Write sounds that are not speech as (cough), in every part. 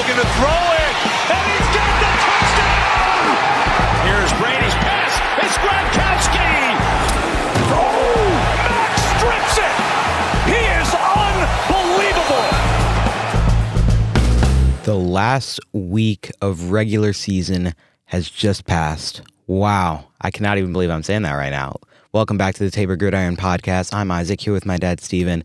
looking to throw it, and he's got the touchdown! Here's Brady's pass. It's Gronkowski! Oh, Max strips it! He is unbelievable! The last week of regular season has just passed. Wow. I cannot even believe I'm saying that right now. Welcome back to the Tabor Gridiron Podcast. I'm Isaac here with my dad, Steven.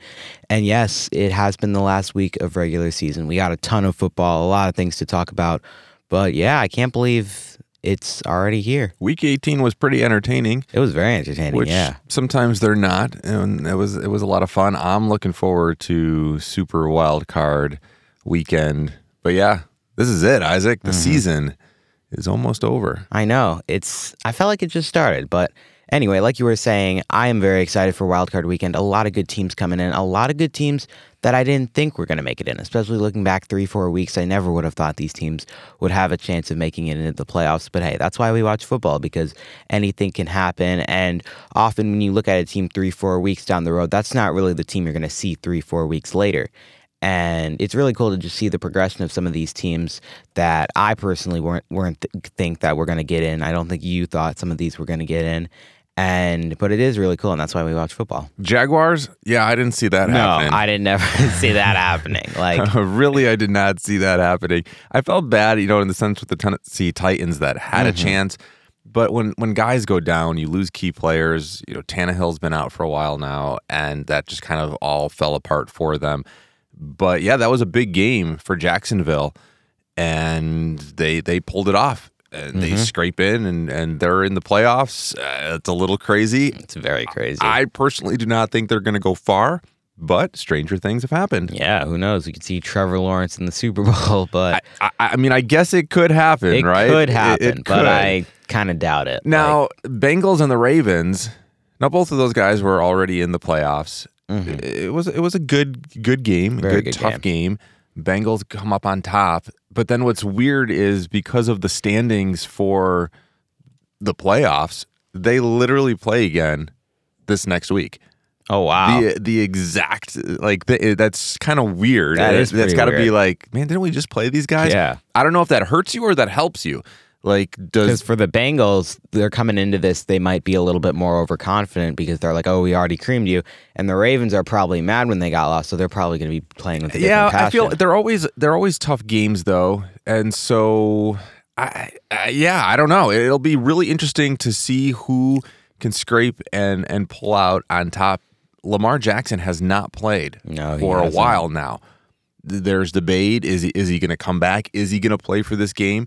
And yes, it has been the last week of regular season. We got a ton of football, a lot of things to talk about. But yeah, I can't believe it's already here. Week 18 was pretty entertaining. It was very entertaining, which yeah. sometimes they're not, and it was it was a lot of fun. I'm looking forward to Super Wild Card weekend. But yeah, this is it, Isaac. The mm-hmm. season is almost over. I know. It's I felt like it just started, but anyway, like you were saying, I am very excited for Wildcard Weekend. A lot of good teams coming in, a lot of good teams that I didn't think were going to make it in. Especially looking back three, four weeks, I never would have thought these teams would have a chance of making it into the playoffs. But hey, that's why we watch football because anything can happen. And often when you look at a team three, four weeks down the road, that's not really the team you're going to see three, four weeks later. And it's really cool to just see the progression of some of these teams that I personally weren't weren't th- think that we're going to get in. I don't think you thought some of these were going to get in. And but it is really cool, and that's why we watch football. Jaguars? Yeah, I didn't see that No, happening. I didn't never (laughs) see that happening. Like, (laughs) really, I did not see that happening. I felt bad, you know, in the sense with the Tennessee Titans that had Mm-hmm. a chance. But when when guys go down, you lose key players. You know, Tannehill's been out for a while now, and that just kind of all fell apart for them. But yeah, that was a big game for Jacksonville, and they they pulled it off. And they Mm-hmm. scrape in, and and they're in the playoffs. Uh, it's a little crazy. it's very crazy. I personally do not think they're going to go far, but stranger things have happened. yeah, who knows? We could see Trevor Lawrence in the Super Bowl, (laughs) but I, I mean, I guess it could happen, right? it right? could happen. it but could. I kind of doubt it. now Bengals and the Ravens. Now both of those guys were already in the playoffs. It was it was a good good game, Mm-hmm. Very good, good tough game. Bengals come up on top, but then what's weird is because of the standings for the playoffs, they literally play again this next week. oh wow, The the exact like the, that's kind of weird. That is that's got to be like, man, didn't we just play these guys? Yeah. I don't know if that hurts you or that helps you. Like, Because does for the Bengals, they're coming into this, they might be a little bit more overconfident because they're like, oh, we already creamed you. And the Ravens are probably mad when they got lost, so they're probably going to be playing with a yeah, different I feel they're always they're always tough games though, and so I, I yeah, I don't know. It'll be really interesting to see who can scrape and and pull out on top. Lamar Jackson has not played No, for a hasn't. while now. There's debate: is he is he going to come back? Is he going to play for this game?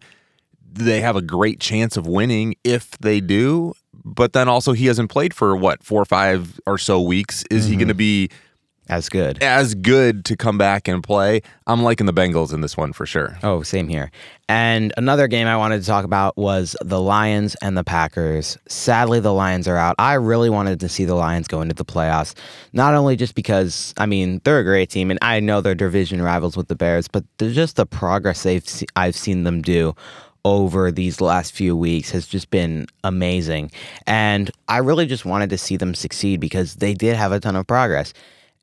They have a great chance of winning if they do, but then also he hasn't played for what four or five or so weeks. Is he Mm-hmm. going to be as good. as good to come back and play. I'm liking the Bengals in this one for sure. Oh, same here. And another game I wanted to talk about was the Lions and the Packers. Sadly, the Lions are out. I really wanted to see the Lions go into the playoffs, not only just because, I mean, they're a great team, and I know they're division rivals with the Bears, but just the progress they've se- I've seen them do over these last few weeks has just been amazing. And I really just wanted to see them succeed because they did have a ton of progress.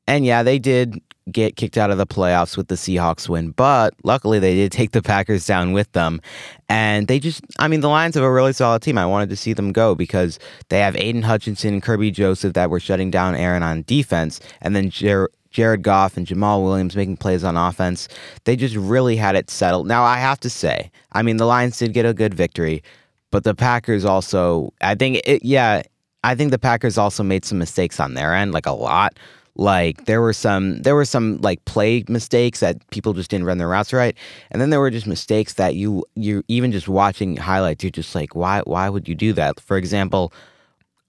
And yeah, they did get kicked out of the playoffs with the Seahawks win, but luckily they did take the Packers down with them. And they just, I mean, the Lions have a really solid team. I wanted to see them go because they have Aidan Hutchinson and Kerby Joseph that were shutting down Aaron on defense, and then Jer- Jared Goff and Jamaal Williams making plays on offense. They just really had it settled. Now, I have to say, I mean, the Lions did get a good victory, but the Packers also, I think, it, yeah, I think the Packers also made some mistakes on their end, like a lot. Like there were some there were some like play mistakes that people just didn't run their routes right. And then there were just mistakes that you you even just watching highlights, you're just like, why why would you do that? For example,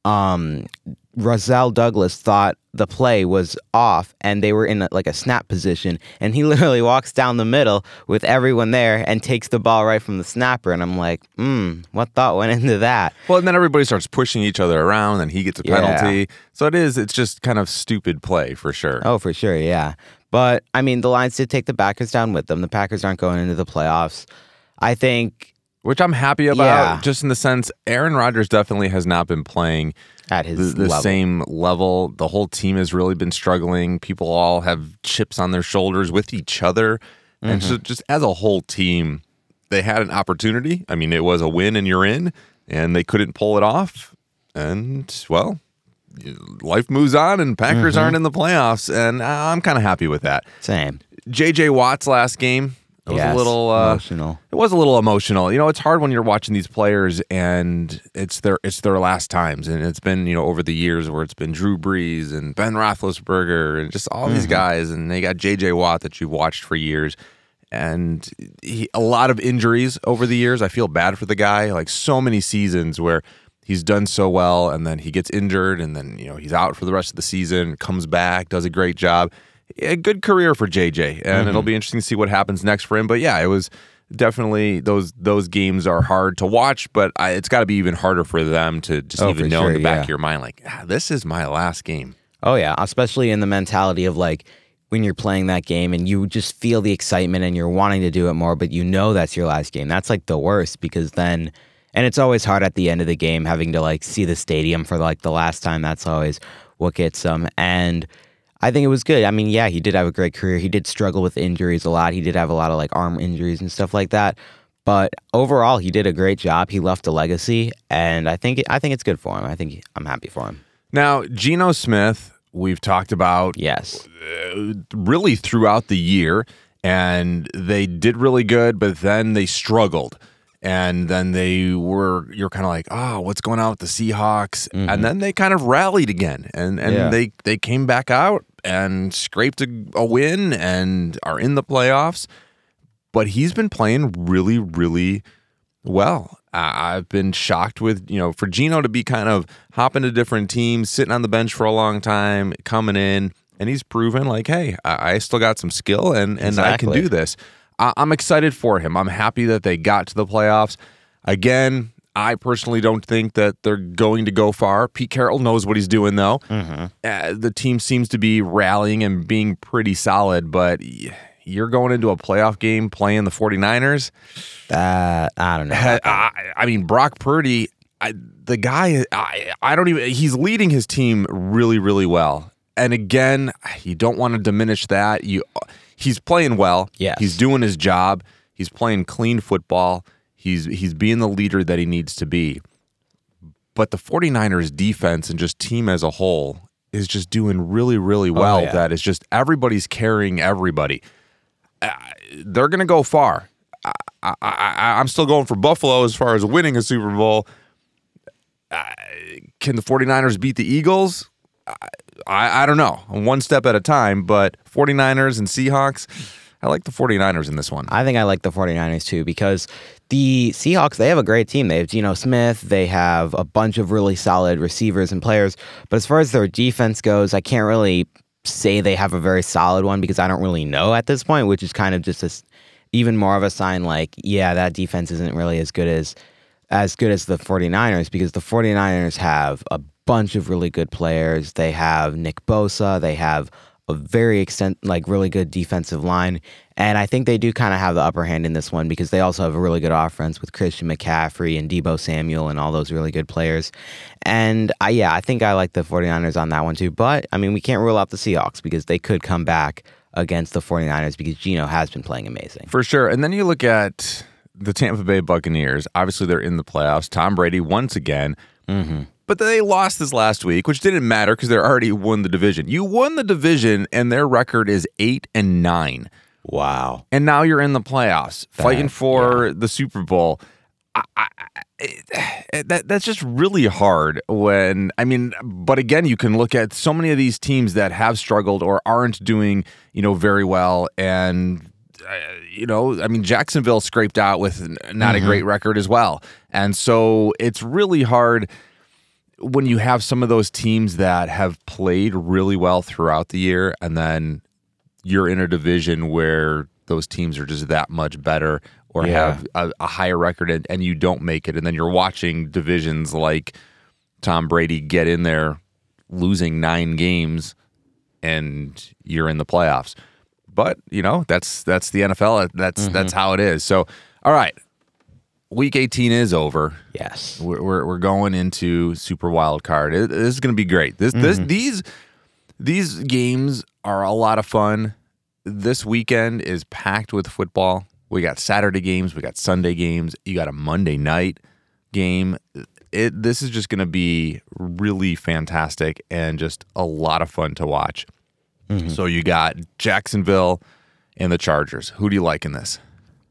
um Rasul Douglas thought the play was off and they were in a, like a snap position and he (laughs) literally walks down the middle with everyone there and takes the ball right from the snapper and I'm like, hmm, what thought went into that? Well, and then everybody starts pushing each other around, and he gets a Yeah. penalty. So it is. It's just kind of stupid play for sure. Oh, for sure, yeah. But I mean, the Lions did take the Packers down with them. The Packers aren't going into the playoffs. I think Which I'm happy about, Yeah. just in the sense Aaron Rodgers definitely has not been playing at his the level. same level. The whole team has really been struggling. People all have chips on their shoulders with each other. And so mm-hmm. just as a whole team, they had an opportunity. I mean, it was a win and you're in, and they couldn't pull it off. And well, life moves on, and Packers mm-hmm. aren't in the playoffs, and I'm kind of happy with that. Same. JJ Watt's last game. It was Yes, a little uh, emotional. It was a little emotional. You know, it's hard when you're watching these players and it's their it's their last times, and it's been you know over the years where it's been Drew Brees and Ben Roethlisberger and just all these guys, and they got JJ Watt that you've watched for years, and he, a lot of injuries over the years. I feel bad for the guy. Like so many seasons where he's done so well, and then he gets injured, and then you know he's out for the rest of the season, comes back, does a great job. A good career for JJ, and it'll be interesting to see what happens next for him. But yeah, it was definitely those those games are hard to watch, but I, it's got to be even harder for them to just Oh, even know in the back yeah. of your mind, like ah, this is my last game. Oh yeah, especially in the mentality of like when you're playing that game and you just feel the excitement and you're wanting to do it more, but you know that's your last game. That's like the worst because then and it's always hard at the end of the game having to like see the stadium for like the last time. That's always what gets them. And I think it was good. I mean, yeah, he did have a great career. He did struggle with injuries a lot. He did have a lot of like arm injuries and stuff like that. But overall, he did a great job. He left a legacy, and I think I think it's good for him. I think I'm happy for him. Now, Geno Smith, we've talked about Yes. Uh, really throughout the year, and they did really good, but then they struggled. And then they were, you're kind of like, oh, what's going on with the Seahawks? And mm-hmm. then they kind of rallied again, and and Yeah. they they came back out and scraped a, a win and are in the playoffs. But he's been playing really, really well. I- I've been shocked with, you know, for Geno to be kind of hopping to different teams, sitting on the bench for a long time, coming in, and he's proven like, hey, I, I still got some skill and, and I can do this. I, I'm excited for him. I'm happy that they got to the playoffs. Again, I personally don't think that they're going to go far. Pete Carroll knows what he's doing, though. Uh, the team seems to be rallying and being pretty solid, but y- you're going into a playoff game playing the 49ers. That I don't know. I, I mean, Brock Purdy, I, the guy, I, I don't even, he's leading his team really, really well. And again, you don't want to diminish that. You, he's playing well. Yes. He's doing his job. He's playing clean football. He's, he's being the leader that he needs to be. But the 49ers defense and just team as a whole is just doing really, really well. yeah. That is just everybody's carrying everybody. Uh, they're going to go far. I, I, I, I'm still going for Buffalo as far as winning a Super Bowl. Uh, can the 49ers beat the Eagles? I, I, I don't know. One step at a time, but 49ers and Seahawks, I like the 49ers in this one. I think I like the 49ers too because the Seahawks, they have a great team. They have Geno Smith, they have a bunch of really solid receivers and players. But as far as their defense goes, I can't really say they have a very solid one because I don't really know at this point, which is kind of just a even more of a sign like, yeah, that defense isn't really as good as as good as the 49ers because the 49ers have a bunch of really good players. They have Nick Bosa, they have a very extent like really good defensive line. And I think they do kind of have the upper hand in this one because they also have a really good offense with Christian McCaffrey and Deebo Samuel and all those really good players. And I, yeah, I think I like the 49ers on that one too. But I mean, we can't rule out the Seahawks because they could come back against the 49ers because Geno has been playing amazing. For sure. And then you look at the Tampa Bay Buccaneers. Obviously, they're in the playoffs. Tom Brady once again. Mm-hmm. But they lost this last week, which didn't matter because they already won the division. You won the division, and their record is eight and nine. Wow. And now you're in the playoffs, fighting for the Super Bowl. I, I, it- (sighs) that that's just really hard when I mean but again you can look at so many of these teams that have struggled or aren't doing you know very well and uh, you know I mean Jacksonville scraped out with not a great record as well and so it's really hard when you have some of those teams that have played really well throughout the year and then you're in a division where those teams are just that much better or Yeah. have a, a higher record and, and you don't make it and then you're watching divisions like Tom Brady get in there losing 9 games and you're in the playoffs. But, you know, that's that's the NFL. That's that's mm-hmm. how it is. So, all right. Week 18 is over. Yes. We're, we're, we're going into Super Wild Card. It- this is going to be great. This this mm-hmm. these these games are a lot of fun. this weekend is packed with football. We got Saturday games, we got Sunday games, you got a Monday night game. It this is just going to be really fantastic and just a lot of fun to watch. Mm-hmm. So you got Jacksonville and the Chargers. Who do you like in this?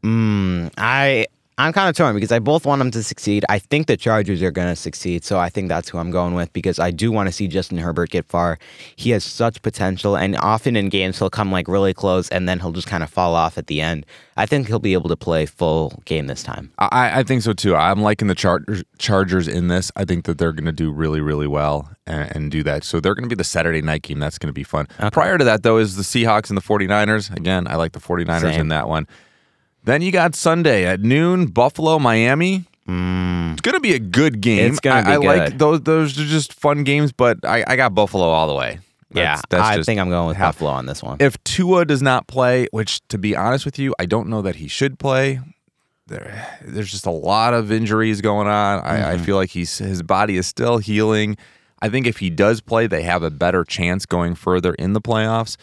Mm, I I'm kind of torn because I both want them to succeed. I think the Chargers are going to succeed, so I think that's who I'm going with because I do want to see Justin Herbert get far. He has such potential, and often in games he'll come like really close, and then he'll just kind of fall off at the end. I think he'll be able to play full game this time. I, I think so too. I'm liking the Chargers, Chargers in this. I think that they're going to do really, really well and, and do that. So they're going to be the Saturday night game. That's going to be fun. Prior to that, though, is the Seahawks and the 49ers. Again, I like the 49ers Same. in that one. Then you got Sunday at noon, Buffalo, Miami. Hmm. It's going to be a good game. It's gonna I, be I like those. Those are just fun games, but I, I got Buffalo all the way. yeah, That's- that's I think I'm going with how- Buffalo on this one. if Tua does not play, which to be honest with you, I don't know that he should play. There, there's just a lot of injuries going on. I, I mm-hmm. feel like he's his body is still healing. I think if he does play, they have a better chance going further in the playoffs.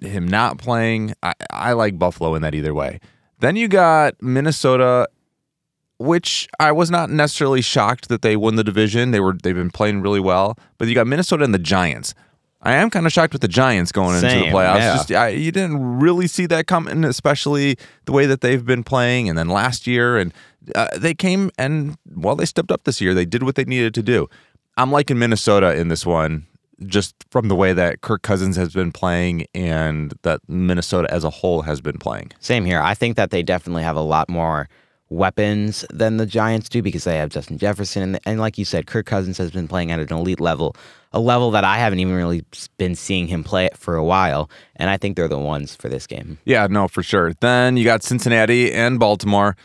Him not playing, I, I like Buffalo in that either way. Then you got Minnesota, which I was not necessarily shocked that they won the division. They were they've been playing really well, but you got Minnesota and the Giants. I am kind of shocked with the Giants going into the playoffs. yeah. Just I, you didn't really see that coming, especially the way that they've been playing. And then last year, and uh, they came and well, they stepped up this year. They did what they needed to do. I'm liking Minnesota in this one, just from the way that Kirk Cousins has been playing and that Minnesota as a whole has been playing. Same here. I think that they definitely have a lot more weapons than the Giants do because they have Justin Jefferson and, and like you said, Kirk Cousins has been playing at an elite level, a level that I haven't even really been seeing him play at for a while, and I think they're the ones for this game. Yeah, no, for sure. Then you got Cincinnati and Baltimore.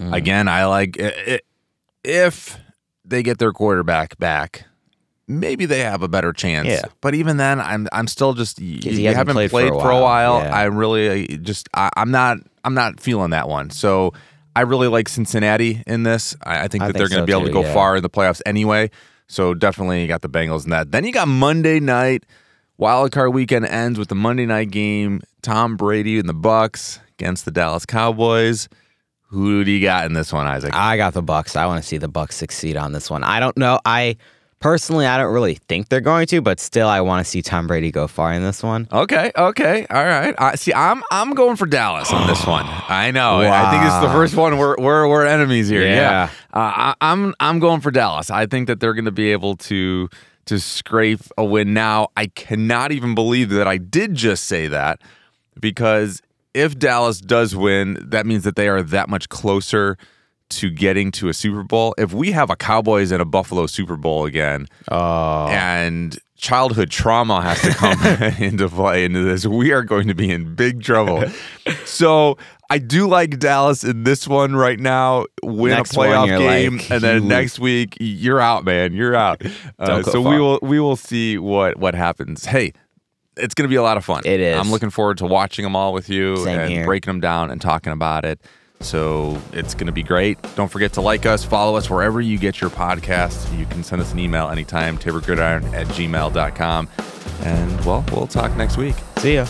Mm. Again, I like i- i- if they get their quarterback back. Maybe they have a better chance. Yeah. But even then, I'm I'm still just you, you haven't played played, for a for a while. while. Yeah. I really uh, just I, I'm not I'm not feeling that one. So I really like Cincinnati in this. I, I think I that think they're going to so be able to go yeah. far in the playoffs anyway. So definitely you got the Bengals in that. Then you got Monday night. Wild card weekend ends with the Monday night game. Tom Brady and the Bucks against the Dallas Cowboys. Who do you got in this one, Isaac? I got the Bucks. I want to see the Bucks succeed on this one. I don't know. I personally, I don't really think they're going to, but still, I want to see Tom Brady go far in this one. Okay, okay, all right. I see. I'm I'm going for Dallas on this (gasps) one. I know. I think it's the first one. We're we're we're enemies here. Yeah. Yeah. Uh, I, I'm I'm going for Dallas. I think that they're going to be able to to scrape a win. Now I cannot even believe that I did just say that because if Dallas does win, that means that they are that much closer to getting to a Super Bowl. If we have a Cowboys and a Buffalo Super Bowl again, Oh, and childhood trauma has to come (laughs) (laughs) into play into this, we are going to be in big trouble. (laughs) so I do like Dallas in this one right now. Win Next a playoff game, like, and then you- next week you're out, man. You're out. Uh, so far. we will we will see what what happens. Hey. It's going to be a lot of fun. It is. I'm looking forward to watching them all with you Same and here. breaking them down and talking about it. So it's going to be great. Don't forget to like us, follow us wherever you get your podcasts. You can send us an email anytime, taborgridiron at gmail.com. And well, we'll talk next week. see ya.